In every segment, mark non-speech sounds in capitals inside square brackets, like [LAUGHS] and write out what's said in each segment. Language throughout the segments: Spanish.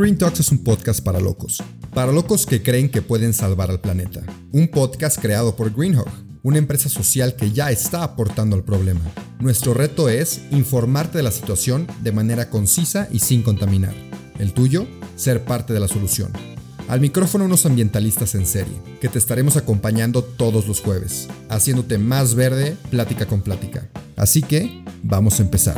Green Talks es un podcast para locos. Para locos que creen que pueden salvar al planeta. Un podcast creado por Greenhawk, una empresa social que ya está aportando al problema. Nuestro reto es informarte de la situación de manera concisa y sin contaminar. El tuyo, ser parte de la solución. Al micrófono unos ambientalistas en serie, que te estaremos acompañando todos los jueves, haciéndote más verde plática con plática. Así que, vamos a empezar.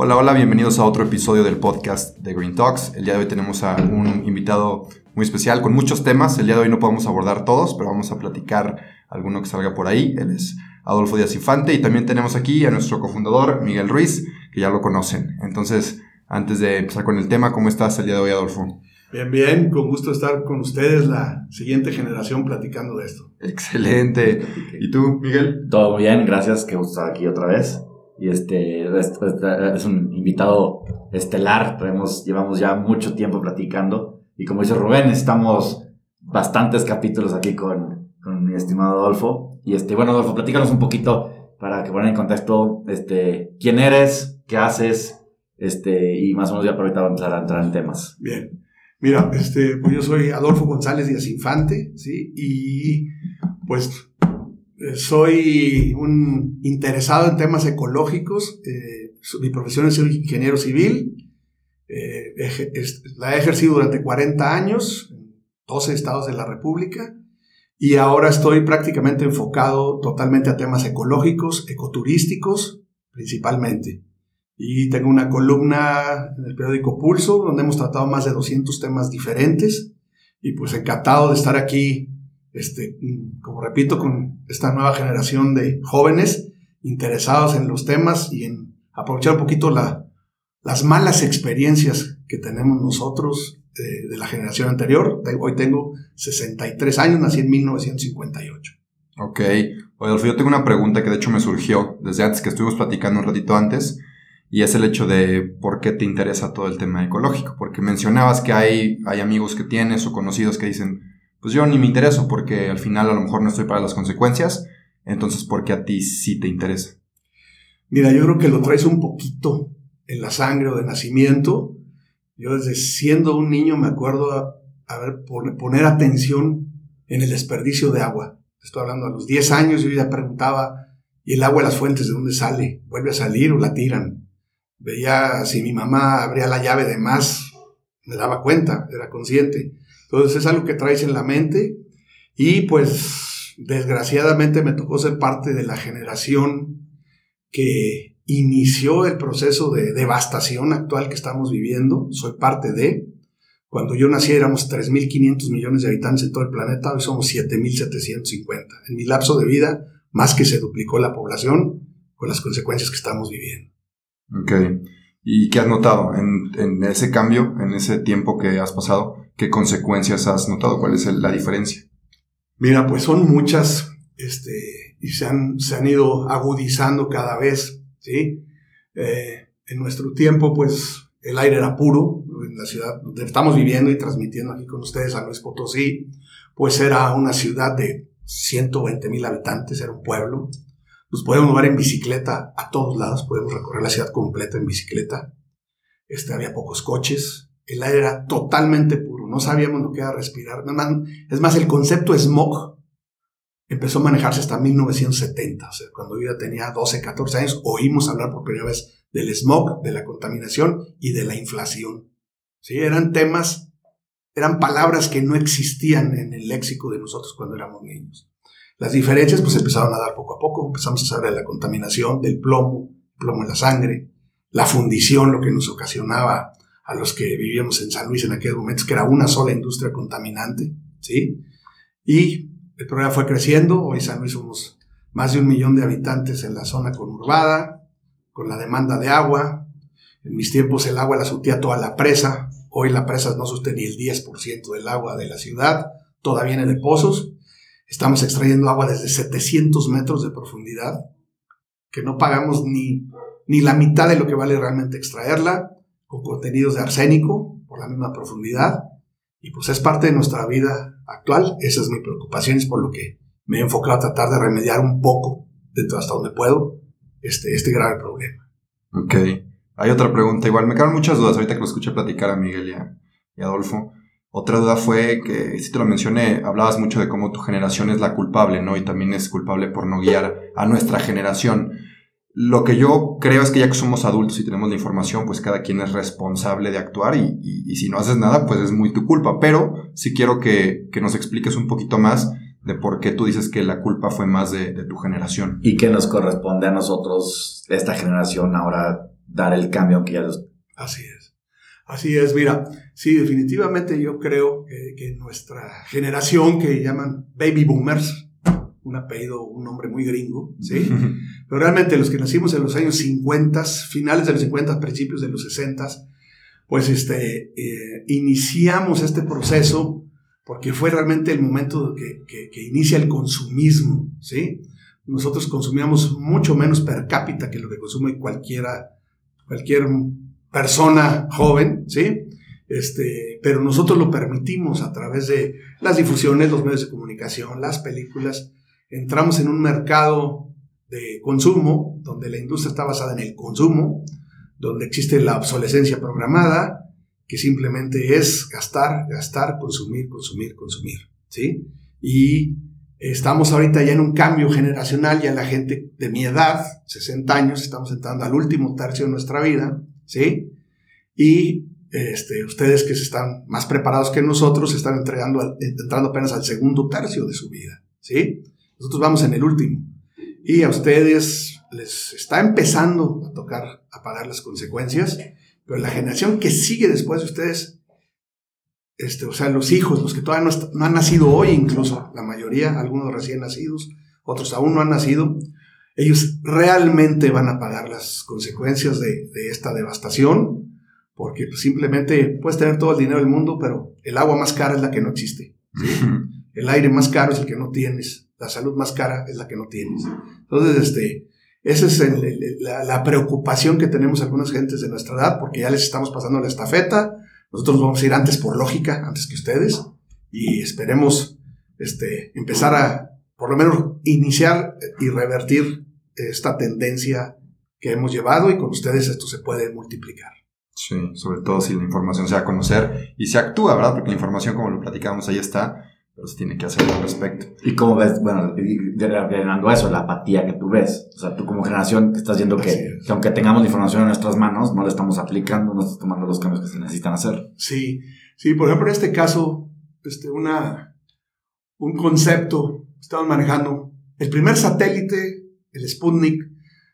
Hola, hola, bienvenidos a otro episodio del podcast de Green Talks. El día de hoy tenemos a un invitado muy especial con muchos temas. El día de hoy no podemos abordar todos, pero vamos a platicar alguno que salga por ahí. Él es Adolfo Díaz Infante y también tenemos aquí a nuestro cofundador Miguel Ruiz, que ya lo conocen. Entonces, antes de empezar con el tema, ¿cómo estás el día de hoy, Adolfo? Bien, bien, con gusto estar con ustedes, la siguiente generación, platicando de esto. Excelente. ¿Y tú, Miguel? Todo muy bien, gracias, que gusto estar aquí otra vez. Y este es, un invitado estelar, llevamos ya mucho tiempo platicando. Y como dice Rubén, estamos bastantes capítulos aquí con, con mi estimado Adolfo. Y este, bueno, Adolfo, platícanos un poquito para que pongan en contexto este, quién eres, qué haces, este, y más o menos ya por ahorita vamos a entrar en temas. Bien. Mira, este, pues yo soy Adolfo González Díaz Infante, ¿sí? Y pues soy un interesado en temas ecológicos. Eh, mi profesión es ingeniero civil. Eh, la he ejercido durante 40 años en 12 estados de la República y ahora estoy prácticamente enfocado totalmente a temas ecológicos, ecoturísticos principalmente. Y tengo una columna en el periódico Pulso donde hemos tratado más de 200 temas diferentes y pues encantado de estar aquí este, como repito, con esta nueva generación de jóvenes interesados en los temas y en aprovechar un poquito la, las malas experiencias que tenemos nosotros eh, de la generación anterior. Hoy tengo 63 años, nací en 1958. Ok. Oye, yo tengo una pregunta que de hecho me surgió desde antes que estuvimos platicando un ratito antes, y es el hecho de por qué te interesa todo el tema ecológico. Porque mencionabas que hay, hay amigos que tienes o conocidos que dicen, pues yo ni me intereso porque al final a lo mejor no estoy para las consecuencias, entonces ¿por qué a ti sí te interesa? Mira, yo creo que lo traes un poquito en la sangre o de nacimiento. Yo desde siendo un niño me acuerdo a, ver, poner atención en el desperdicio de agua. Estoy hablando a los 10 años, yo ya preguntaba, ¿y el agua de las fuentes de dónde sale? ¿Vuelve a salir o la tiran? Veía si mi mamá abría la llave de más, me daba cuenta, era consciente. Entonces es algo que traes en la mente y pues desgraciadamente me tocó ser parte de la generación que inició el proceso de devastación actual que estamos viviendo. Soy parte de. Cuando yo nací éramos 3.500 millones de habitantes en todo el planeta, hoy somos 7.750. En mi lapso de vida, más que se duplicó la población con las consecuencias que estamos viviendo. Ok. ¿Y qué has notado en, en ese cambio, en ese tiempo que has pasado? ¿Qué consecuencias has notado? ¿Cuál es la diferencia? Mira, pues son muchas, este, y se han, se han ido agudizando cada vez, ¿sí? Eh, en nuestro tiempo, pues, el aire era puro, en la ciudad donde estamos viviendo y transmitiendo aquí con ustedes a Luis Potosí, pues era una ciudad de 120 mil habitantes, era un pueblo. Nos podemos mover en bicicleta a todos lados, podemos recorrer la ciudad completa en bicicleta. Este, había pocos coches, el aire era totalmente puro no sabíamos lo que respirar. Es más, el concepto smog empezó a manejarse hasta 1970, o sea, cuando yo ya tenía 12, 14 años, oímos hablar por primera vez del smog, de la contaminación y de la inflación. ¿Sí? Eran temas, eran palabras que no existían en el léxico de nosotros cuando éramos niños. Las diferencias pues empezaron a dar poco a poco, empezamos a saber de la contaminación, del plomo, plomo en la sangre, la fundición, lo que nos ocasionaba a los que vivíamos en San Luis en aquellos momentos, que era una sola industria contaminante, ¿sí? Y el problema fue creciendo, hoy San Luis somos más de un millón de habitantes en la zona conurbada, con la demanda de agua. En mis tiempos el agua la surtía toda la presa, hoy la presa no surte ni el 10% del agua de la ciudad, toda viene de pozos. Estamos extrayendo agua desde 700 metros de profundidad, que no pagamos ni, ni la mitad de lo que vale realmente extraerla con contenidos de arsénico por la misma profundidad. Y pues es parte de nuestra vida actual. Esa es mi preocupación, es por lo que me he enfocado a tratar de remediar un poco, dentro hasta donde puedo, este, este grave problema. Ok. Hay otra pregunta, igual me quedan muchas dudas ahorita que lo escuché platicar a Miguel y a, y a Adolfo. Otra duda fue que, si te lo mencioné, hablabas mucho de cómo tu generación es la culpable, ¿no? Y también es culpable por no guiar a nuestra generación. Lo que yo creo es que ya que somos adultos y tenemos la información, pues cada quien es responsable de actuar y, y, si no haces nada, pues es muy tu culpa. Pero sí quiero que, que, nos expliques un poquito más de por qué tú dices que la culpa fue más de, de tu generación. Y que nos corresponde a nosotros, esta generación, ahora dar el cambio, aunque ya los... Así es. Así es, mira, sí, definitivamente yo creo que, nuestra generación que llaman baby boomers, un apellido, un nombre muy gringo, ¿sí? [LAUGHS] Pero realmente los que nacimos en los años 50, finales de los 50, principios de los 60, pues este, eh, iniciamos este proceso porque fue realmente el momento que, que, inicia el consumismo, ¿sí? Nosotros consumíamos mucho menos per cápita que lo que consume cualquiera, cualquier persona joven, ¿sí? Este, pero nosotros lo permitimos a través de las difusiones, los medios de comunicación, las películas. Entramos en un mercado de consumo, donde la industria está basada en el consumo, donde existe la obsolescencia programada, que simplemente es gastar, gastar, consumir, consumir, consumir, ¿sí? Y estamos ahorita ya en un cambio generacional, ya la gente de mi edad, 60 años, estamos entrando al último tercio de nuestra vida, ¿sí? Y este, ustedes que están más preparados que nosotros están entregando, entrando apenas al segundo tercio de su vida, ¿sí? Nosotros vamos en el último. Y a ustedes les está empezando a tocar a pagar las consecuencias, pero la generación que sigue después de ustedes, este, o sea, los hijos, los que todavía no, no han nacido hoy incluso, la mayoría, algunos recién nacidos, otros aún no han nacido, ellos realmente van a pagar las consecuencias de, esta devastación, porque pues, simplemente puedes tener todo el dinero del mundo, pero el agua más cara es la que no existe. [LAUGHS] El aire más caro es el que no tienes. La salud más cara es la que no tienes. Entonces, este, esa es la, preocupación que tenemos algunas gentes de nuestra edad, porque ya les estamos pasando la estafeta. Nosotros vamos a ir antes por lógica, antes que ustedes, y esperemos este, empezar a, por lo menos, iniciar y revertir esta tendencia que hemos llevado y con ustedes esto se puede multiplicar. Sí, sobre todo si la información se da a conocer y se actúa, ¿verdad? Porque la información, como lo platicamos, ahí está, pero se tiene que hacer al respecto. Y como ves, bueno, generando eso, la apatía que tú ves. O sea, tú como generación que estás viendo que, que, aunque tengamos la información en nuestras manos, no la estamos aplicando, no estamos tomando los cambios que se necesitan hacer. Sí, sí, por ejemplo, en este caso, este, una, un concepto estamos manejando. El primer satélite el Sputnik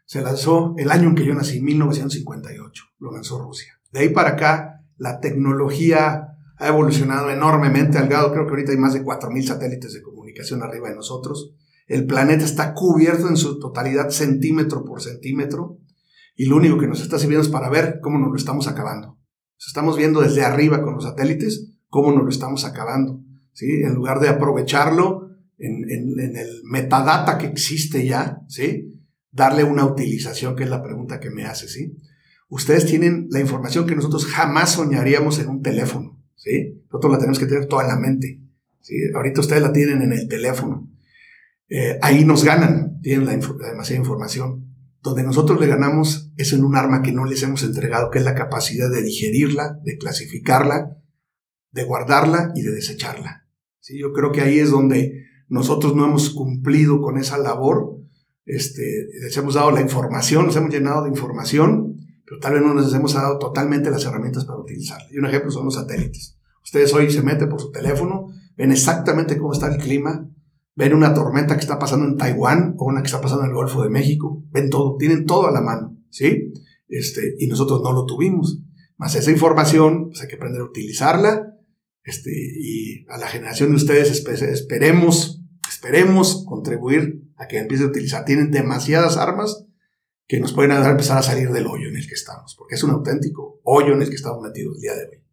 se lanzó el año en que yo nací, 1958, lo lanzó Rusia. De ahí para acá, la tecnología ha evolucionado enormemente al grado, creo que ahorita hay más de 4.000 satélites de comunicación arriba de nosotros. El planeta está cubierto en su totalidad centímetro por centímetro y lo único que nos está sirviendo es para ver cómo nos lo estamos acabando. Estamos viendo desde arriba con los satélites cómo nos lo estamos acabando. ¿sí? En lugar de aprovecharlo en, el metadata que existe ya, ¿sí? Darle una utilización, que es la pregunta que me hace, ¿sí? Ustedes tienen la información que nosotros jamás soñaríamos en un teléfono, Nosotros la tenemos que tener toda en la mente. Ahorita ustedes la tienen en el teléfono. Eh, ahí nos ganan, tienen la, demasiada información. Donde nosotros le ganamos es en un arma que no les hemos entregado, que es la capacidad de digerirla, de clasificarla, de guardarla y de desecharla. Yo creo que ahí es donde nosotros no hemos cumplido con esa labor. Este, les hemos dado la información, nos hemos llenado de información, pero tal vez no nos hemos dado totalmente las herramientas para utilizarla. Y un ejemplo son los satélites. Ustedes hoy se meten por su teléfono, ven exactamente cómo está el clima, ven una tormenta que está pasando en Taiwán o una que está pasando en el Golfo de México, ven todo, tienen todo a la mano, ¿sí? Este, y nosotros no lo tuvimos. Más esa información, pues hay que aprender a utilizarla este, y a la generación de ustedes esperemos, esperemos contribuir a que empiece a utilizar. Tienen demasiadas armas que nos pueden ayudar a empezar a salir del hoyo en el que estamos, porque es un auténtico hoyo en el que estamos metidos el día de hoy.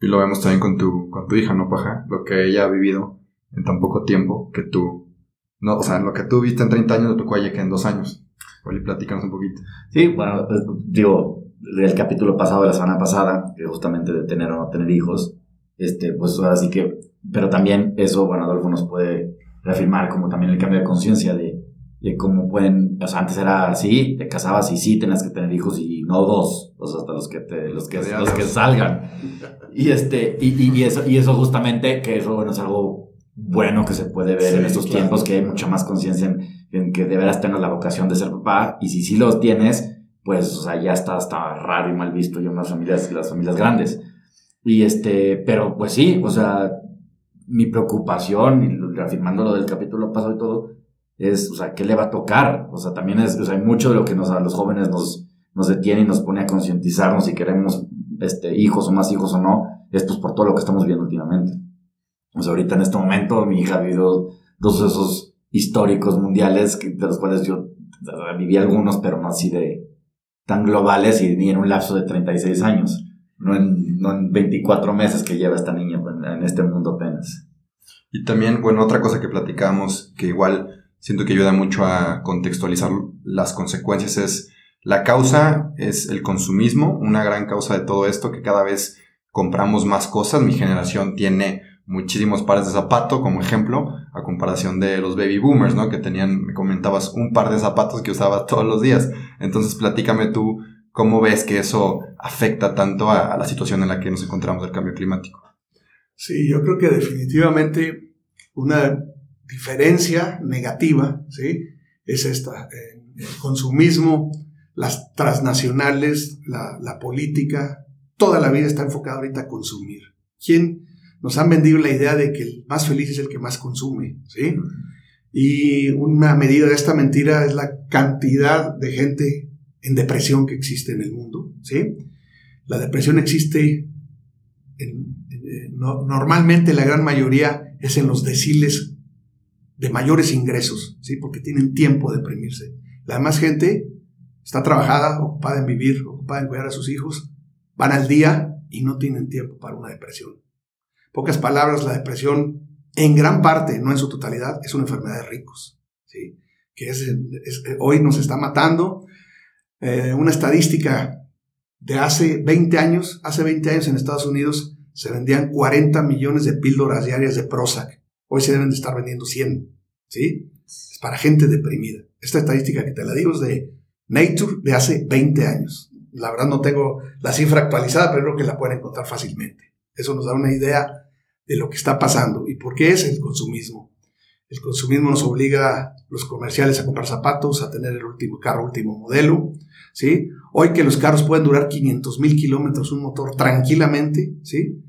Y lo vemos también con tu, con tu hija, ¿no, Paja? Lo que ella ha vivido en tan poco tiempo que tú, no, o sea, lo que tú viste en 30 años, lo tocó a ella que en dos años. Oli, platícanos un poquito. Sí, bueno, digo, el capítulo pasado de la semana pasada, que justamente de tener o no tener hijos, este, pues así que, pero también eso, bueno, Adolfo nos puede reafirmar como también el cambio de conciencia de, de cómo pueden, o sea, antes era así, te casabas y sí tenías que tener hijos y no dos, o sea, hasta los que te, los que, los que salgan. Y este, y, y, eso, y eso justamente, que eso, bueno, es algo bueno que se puede ver en estos tiempos, que hay mucha más conciencia en, en, que deberás tener la vocación de ser papá, y si sí los tienes, pues, o sea, ya está hasta raro y mal visto yo en las familias, las familias grandes. Y este, pero pues sí, o sea, mi preocupación, y reafirmando lo del capítulo pasado y todo, es, o sea, ¿qué le va a tocar? O sea, también es, o hay mucho de lo que nos, a los jóvenes nos, nos detiene y nos pone a concientizarnos si queremos, este, hijos o más hijos o no, es pues por todo lo que estamos viendo últimamente. O sea, ahorita en este momento mi hija ha vivido dos de esos históricos mundiales de los cuales yo viví algunos, pero no así de tan globales y ni en un lapso de 36 años, no en, no en 24 meses que lleva esta niña en este mundo apenas. Y también, bueno, otra cosa que platicamos que igual siento que ayuda mucho a contextualizar las consecuencias es la causa es el consumismo, una gran causa de todo esto, que cada vez compramos más cosas. Mi generación tiene muchísimos pares de zapato, como ejemplo, a comparación de los baby boomers, ¿no? Que tenían, me comentabas, un par de zapatos que usaba todos los días. Entonces, platícame tú, ¿cómo ves que eso afecta tanto a, la situación en la que nos encontramos del cambio climático? Sí, yo creo que definitivamente una diferencia negativa, ¿sí? Es esta, el consumismo, las transnacionales, la, la política, toda la vida está enfocada ahorita a consumir. ¿Quién nos han vendido la idea de que el más feliz es el que más consume, ¿sí? Y una medida de esta mentira es la cantidad de gente en depresión que existe en el mundo, ¿sí? La depresión existe normalmente la gran mayoría es en los deciles de mayores ingresos, ¿sí? Porque tienen tiempo de deprimirse. La demás gente está trabajada, ocupada en vivir, ocupada en cuidar a sus hijos, van al día y no tienen tiempo para una depresión. Pocas palabras, la depresión, en gran parte, no en su totalidad, es una enfermedad de ricos, ¿sí? que es, hoy nos está matando. Eh, una estadística de hace 20 años, hace 20 años en Estados Unidos se vendían 40 millones de píldoras diarias de Prozac. Hoy se deben de estar vendiendo 100, ¿sí? Es para gente deprimida. Esta estadística que te la digo es de Nature de hace 20 años. La verdad no tengo la cifra actualizada, pero creo que la pueden encontrar fácilmente. Eso nos da una idea de lo que está pasando. ¿Y por qué es el consumismo? El consumismo nos obliga a los comerciales a comprar zapatos, a tener el último carro, último modelo, ¿sí? Hoy que los carros pueden durar 500 mil kilómetros un motor tranquilamente, ¿sí?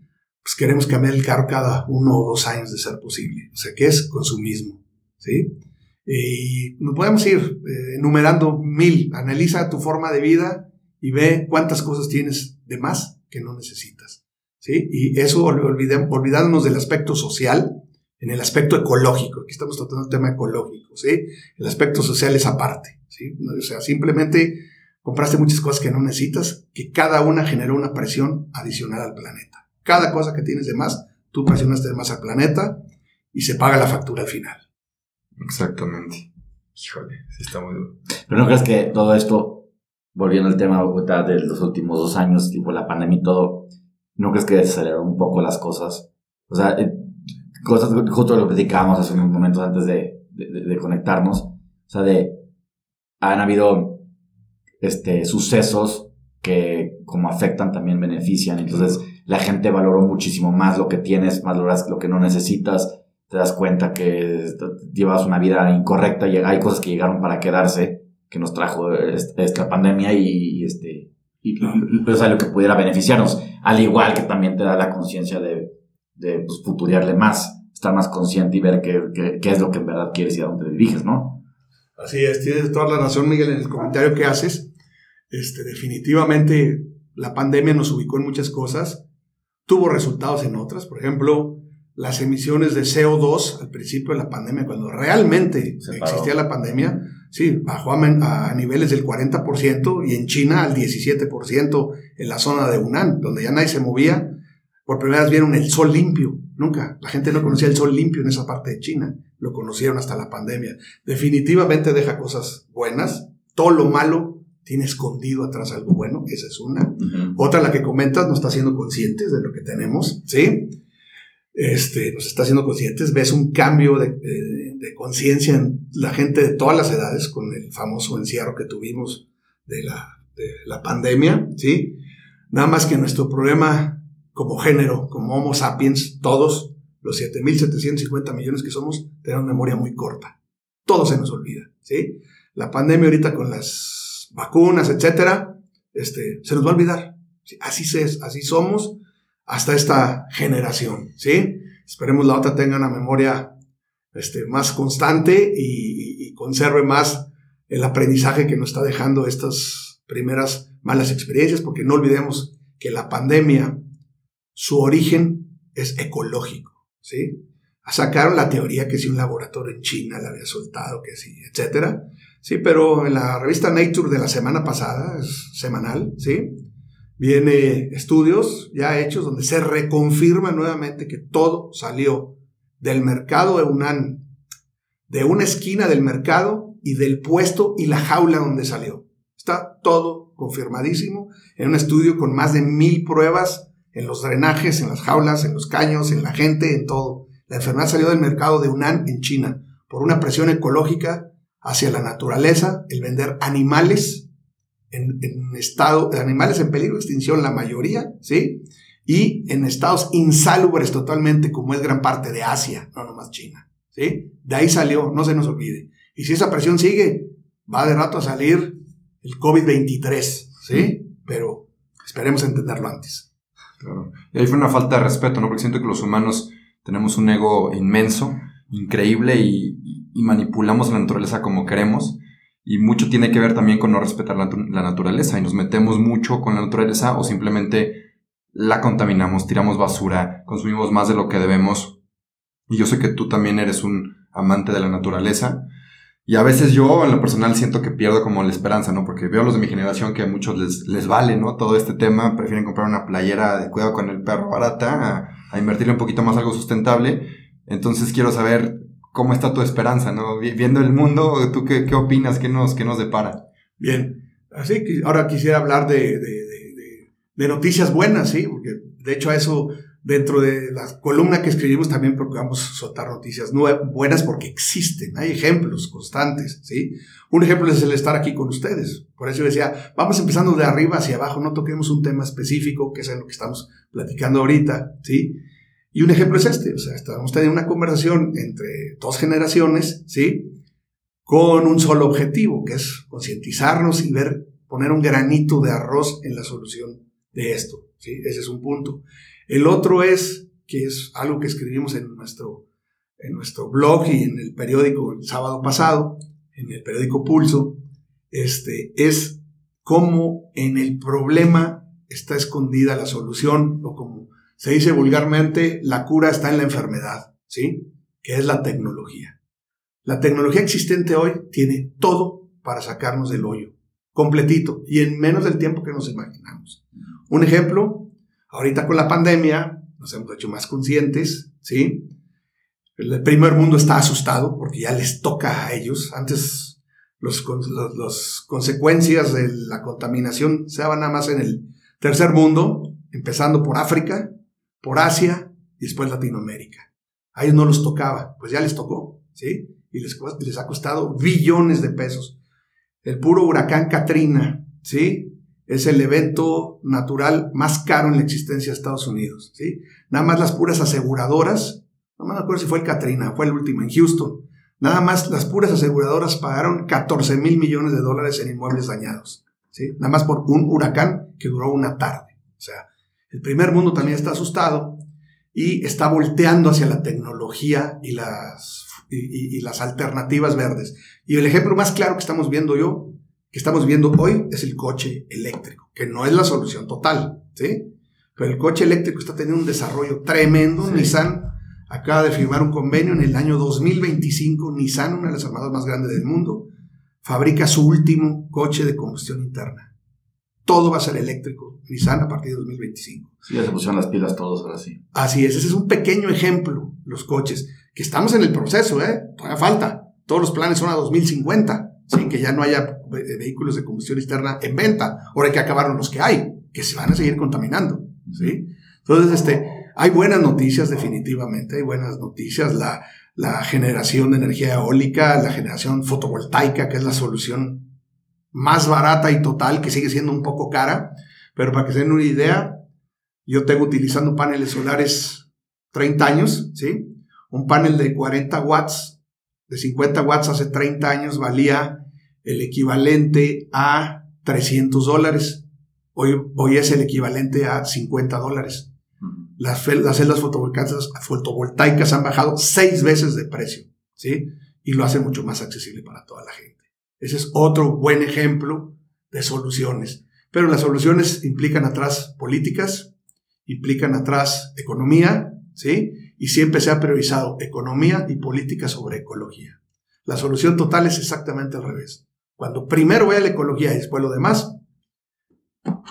Pues queremos cambiar el carro cada uno o dos años de ser posible. O sea, ¿qué es consumismo? ¿Sí? Y nos podemos ir eh, enumerando mil. Analiza tu forma de vida y ve cuántas cosas tienes de más que no necesitas. Y eso olvidándonos del aspecto social, en el aspecto ecológico. Aquí estamos tratando el tema ecológico, ¿sí? El aspecto social es aparte, ¿sí? O sea, simplemente compraste muchas cosas que no necesitas, que cada una generó una presión adicional al planeta. Cada cosa que tienes de más, tú presionaste de más al planeta y se paga la factura al final. Exactamente. Híjole, sí está muy duro. Pero no crees que todo esto, volviendo al tema de los últimos dos años, tipo la pandemia y todo, ¿no crees que desaceleró un poco las cosas? O sea, eh, cosas, justo lo platicábamos hace unos momentos antes de, de, conectarnos. O sea, de, han habido, este, sucesos que como afectan también benefician. Entonces, la gente valoró muchísimo más lo que tienes, valoras lo que no necesitas. Te das cuenta que llevas una vida incorrecta y hay cosas que llegaron para quedarse, que nos trajo esta pandemia y, este, y, o sea, lo que pudiera beneficiarnos. Al igual que también te da la conciencia de, de pues, más, estar más consciente y ver qué, qué, es lo que en verdad quieres y a dónde te diriges, ¿no? Así es, tienes toda la razón, Miguel, en el comentario que haces. Este, definitivamente la pandemia nos ubicó en muchas cosas, tuvo resultados en otras. Por ejemplo, las emisiones de CO2 al principio de la pandemia, cuando realmente existía la pandemia, Sí, bajó a, niveles del 40% y en China al 17% en la zona de Hunan, donde ya nadie se movía. Por primera vez vieron el sol limpio. Nunca. La gente no conocía el sol limpio en esa parte de China. Lo conocieron hasta la pandemia. Definitivamente deja cosas buenas. Todo lo malo tiene escondido atrás algo bueno. Esa es una. Otra, la que comentas, nos está haciendo conscientes de lo que tenemos. ¿Sí? Este, nos está haciendo conscientes. Ves un cambio de de conciencia en la gente de todas las edades con el famoso encierro que tuvimos de la, de la pandemia, ¿sí? Nada más que nuestro problema como género, como Homo sapiens, todos los 7.750 millones que somos, tenemos memoria muy corta. Todo se nos olvida, ¿sí? La pandemia ahorita con las vacunas, etcétera, este, se nos va a olvidar. Así, es, así somos hasta esta generación, ¿sí? Esperemos la otra tenga una memoria este, más constante y, y conserve más el aprendizaje que nos está dejando estas primeras malas experiencias, porque no olvidemos que la pandemia, su origen es ecológico, ¿sí? Sacaron la teoría que si un laboratorio en China la había soltado, que sí, etcétera. Sí, pero en la revista Nature de la semana pasada, es semanal, ¿sí? Viene estudios ya hechos donde se reconfirma nuevamente que todo salió del mercado de UNAN, de una esquina del mercado y del puesto y la jaula donde salió. Está todo confirmadísimo en un estudio con más de mil pruebas en los drenajes, en las jaulas, en los caños, en la gente, en todo. La enfermedad salió del mercado de UNAN en China por una presión ecológica hacia la naturaleza, el vender animales en, estado, animales en peligro de extinción, la mayoría, ¿sí? Y en estados insalubres totalmente, como es gran parte de Asia, no nomás China, ¿sí? De ahí salió, no se nos olvide. Y si esa presión sigue, va de rato a salir el COVID-23, ¿sí? Pero esperemos entenderlo antes. Claro. Y ahí fue una falta de respeto, ¿no? Porque siento que los humanos tenemos un ego inmenso, increíble y, y manipulamos la naturaleza como queremos y mucho tiene que ver también con no respetar la, naturaleza y nos metemos mucho con la naturaleza o simplemente la contaminamos, tiramos basura, consumimos más de lo que debemos. Y yo sé que tú también eres un amante de la naturaleza. Y a veces yo en lo personal siento que pierdo como la esperanza, ¿no? Porque veo a los de mi generación que a muchos les, les vale, ¿no? Todo este tema, prefieren comprar una playera de cuidado con el perro barata a, a invertirle un poquito más algo sustentable. Entonces quiero saber cómo está tu esperanza, ¿no? Viendo el mundo, ¿tú qué, qué opinas? ¿Qué nos, qué nos depara? Bien, así que ahora quisiera hablar de, de, de, noticias buenas, ¿sí? Porque de hecho a eso, dentro de la columna que escribimos también procuramos soltar noticias buenas porque existen, hay ejemplos constantes, ¿sí? Un ejemplo es el estar aquí con ustedes. Por eso decía, vamos empezando de arriba hacia abajo, no toquemos un tema específico, que es lo que estamos platicando ahorita, ¿sí? Y un ejemplo es este, o sea, estamos teniendo una conversación entre dos generaciones, ¿sí? Con un solo objetivo, que es concientizarnos y ver, poner un granito de arroz en la solución de esto, ¿sí? Ese es un punto. El otro es, que es algo que escribimos en nuestro, en nuestro blog y en el periódico el sábado pasado, en el periódico Pulso, este, es cómo en el problema está escondida la solución o como se dice vulgarmente, la cura está en la enfermedad, ¿sí? Que es la tecnología. La tecnología existente hoy tiene todo para sacarnos del hoyo, completito, y en menos del tiempo que nos imaginamos. Un ejemplo, ahorita con la pandemia nos hemos hecho más conscientes, ¿sí? El primer mundo está asustado porque ya les toca a ellos. Antes las los, consecuencias de la contaminación se daban nada más en el tercer mundo, empezando por África, por Asia y después Latinoamérica. A ellos no los tocaba, pues ya les tocó, ¿sí? Y les, les ha costado billones de pesos. El puro huracán Katrina, ¿sí? Es el evento natural más caro en la existencia de Estados Unidos, ¿sí? Nada más las puras aseguradoras, no me acuerdo si fue el Katrina, fue el último en Houston. Nada más las puras aseguradoras pagaron 14 mil millones de dólares en inmuebles dañados, ¿sí? Nada más por un huracán que duró una tarde. O sea, el primer mundo también está asustado y está volteando hacia la tecnología y las, y, las alternativas verdes. Y el ejemplo más claro que estamos viendo yo, que estamos viendo hoy, es el coche eléctrico, que no es la solución total, ¿sí? Pero el coche eléctrico está teniendo un desarrollo tremendo. Nissan acaba de firmar un convenio en el año 2025. Nissan, una de las armadas más grandes del mundo, fabrica su último coche de combustión interna todo va a ser eléctrico, Nissan a partir de 2025. Sí, ya se pusieron las pilas todos ahora sí. Así es, ese es un pequeño ejemplo, los coches, que estamos en el proceso, ¿eh? Todavía falta. Todos los planes son a 2050, ¿sí? Que ya no haya vehículos de combustión externa en venta. Ahora hay que acabar los que hay, que se van a seguir contaminando, ¿sí? Entonces, este, hay buenas noticias definitivamente, hay buenas noticias. La, la generación de energía eólica, la generación fotovoltaica, que es la solución más barata y total, que sigue siendo un poco cara, pero para que se den una idea, yo tengo utilizando paneles solares 30 años, ¿sí? Un panel de 40 watts, de 50 watts hace 30 años valía el equivalente a 300 dólares. Hoy, hoy es el equivalente a 50 dólares. Las, las celdas fotovoltaicas, fotovoltaicas han bajado seis veces de precio, ¿sí? Y lo hace mucho más accesible para toda la gente. Ese es otro buen ejemplo de soluciones. Pero las soluciones implican atrás políticas, implican atrás economía, ¿sí? Y siempre se ha priorizado economía y política sobre ecología. La solución total es exactamente al revés. Cuando primero vaya la ecología y después lo demás,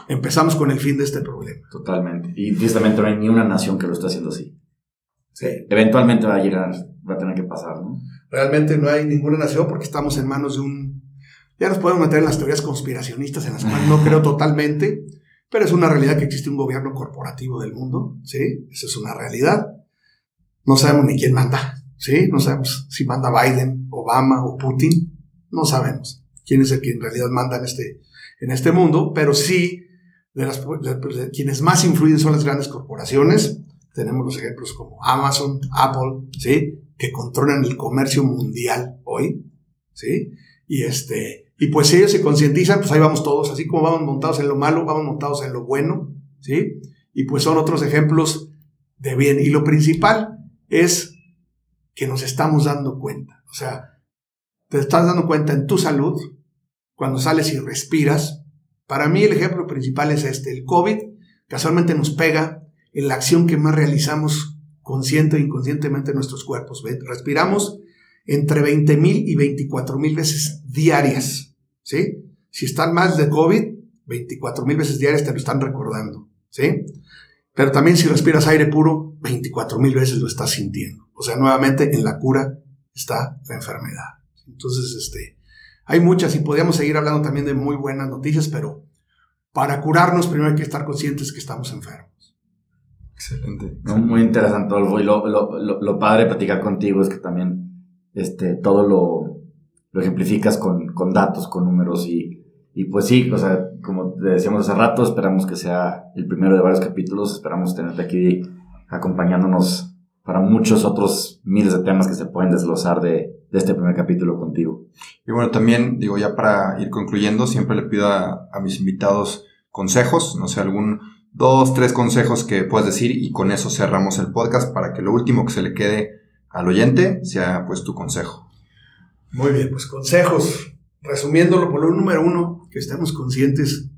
empezamos con el fin de este problema. Totalmente. Y tristemente no hay ni una nación que lo esté haciendo así. Sí. Eventualmente va a llegar, va a tener que pasar, ¿no? Realmente no hay ninguna nación porque estamos en manos de un... Ya nos podemos meter en las teorías conspiracionistas en las cuales no creo totalmente, pero es una realidad que existe un gobierno corporativo del mundo, ¿sí? Esa es una realidad. No sabemos ni quién manda, ¿sí? No sabemos si manda Biden, Obama o Putin, no sabemos quién es el que en realidad manda en este, en este mundo, pero sí de las quienes más influyen son las grandes corporaciones. Tenemos los ejemplos como Amazon, Apple, ¿sí? Que controlan el comercio mundial hoy, ¿sí? Y este, y pues si ellos se concientizan, pues ahí vamos todos, así como vamos montados en lo malo, vamos montados en lo bueno, ¿sí? Y pues son otros ejemplos de bien. Y lo principal es que nos estamos dando cuenta. O sea, te estás dando cuenta en tu salud, cuando sales y respiras. Para mí el ejemplo principal es este. El COVID casualmente nos pega en la acción que más realizamos consciente e inconscientemente en nuestros cuerpos. Respiramos entre 20 mil y 24 mil veces diarias. ¿sí? Si están más de COVID, 24 mil veces diarias te lo están recordando. ¿sí? Pero también si respiras aire puro, 24 mil veces lo estás sintiendo. O sea, nuevamente en la cura está la enfermedad. Entonces, este, hay muchas y podríamos seguir hablando también de muy buenas noticias, pero para curarnos primero hay que estar conscientes que estamos enfermos. Excelente. muy interesante, Adolfo. Y lo, lo, lo, padre de platicar contigo es que también este, todo lo, lo ejemplificas con, con, datos, con números y, y pues sí, o sea, como decíamos hace rato, esperamos que sea el primero de varios capítulos, esperamos tenerte aquí acompañándonos para muchos otros miles de temas que se pueden desglosar de, de este primer capítulo contigo. Y bueno, también digo, ya para ir concluyendo, siempre le pido a, mis invitados consejos, no sé, algún dos, tres consejos que puedas decir y con eso cerramos el podcast para que lo último que se le quede al oyente sea pues tu consejo. Muy bien, pues consejos. Resumiéndolo por lo número uno, que estemos conscientes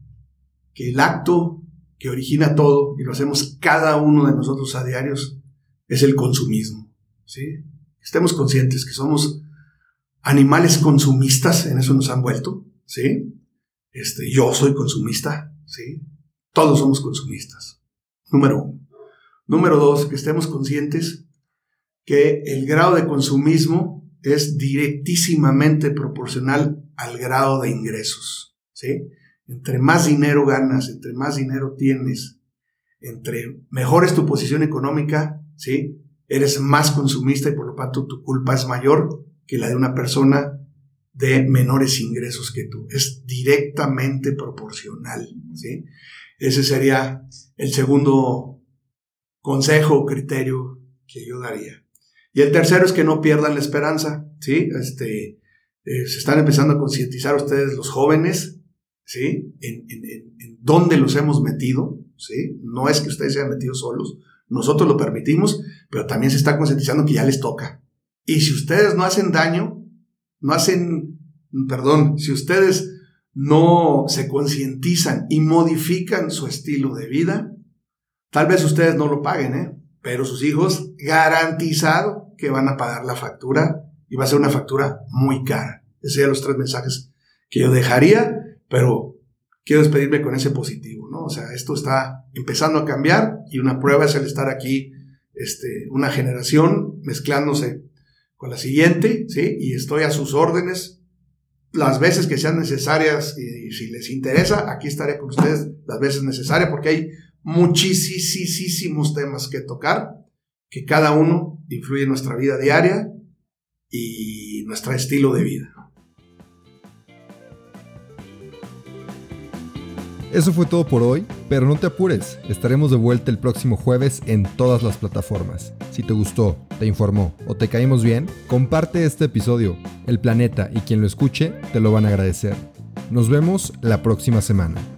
que el acto que origina todo, y lo hacemos cada uno de nosotros a diarios, es el consumismo. ¿sí? Estemos conscientes que somos animales consumistas, en eso nos han vuelto, ¿sí? Este, yo soy consumista, ¿sí? Todos somos consumistas. Número uno. Número dos, que estemos conscientes que el grado de consumismo es directísimamente proporcional al grado de ingresos, ¿sí? Entre más dinero ganas, entre más dinero tienes, entre mejor es tu posición económica, ¿sí? eres más consumista y por lo tanto tu culpa es mayor que la de una persona de menores ingresos que tú. Es directamente proporcional. ¿sí? Ese sería el segundo consejo o criterio que yo daría. Y el tercero es que no pierdan la esperanza. ¿sí? Este, eh, se están empezando a concientizar ustedes los jóvenes ¿sí? en, en, dónde los hemos metido. ¿sí? No es que ustedes se hayan metido solos, nosotros lo permitimos, pero también se está concientizando que ya les toca. Y si ustedes no hacen daño, no hacen, perdón, si ustedes no se concientizan y modifican su estilo de vida, tal vez ustedes no lo paguen, ¿eh? Pero sus hijos garantizado que van a pagar la factura y va a ser una factura muy cara. Esos serían los tres mensajes que yo dejaría, pero quiero despedirme con ese positivo, ¿no? O sea, esto está empezando a cambiar y una prueba es el estar aquí, este, una generación mezclándose con la siguiente, ¿sí? Y estoy a sus órdenes las veces que sean necesarias y, si les interesa, aquí estaré con ustedes las veces necesarias porque hay muchísimos temas que tocar, que cada uno influye en nuestra vida diaria y nuestro estilo de vida. Eso fue todo por hoy, pero no te apures, estaremos de vuelta el próximo jueves en todas las plataformas. Si te gustó, te informó o te caímos bien, comparte este episodio. El planeta y quien lo escuche te lo van a agradecer. Nos vemos la próxima semana.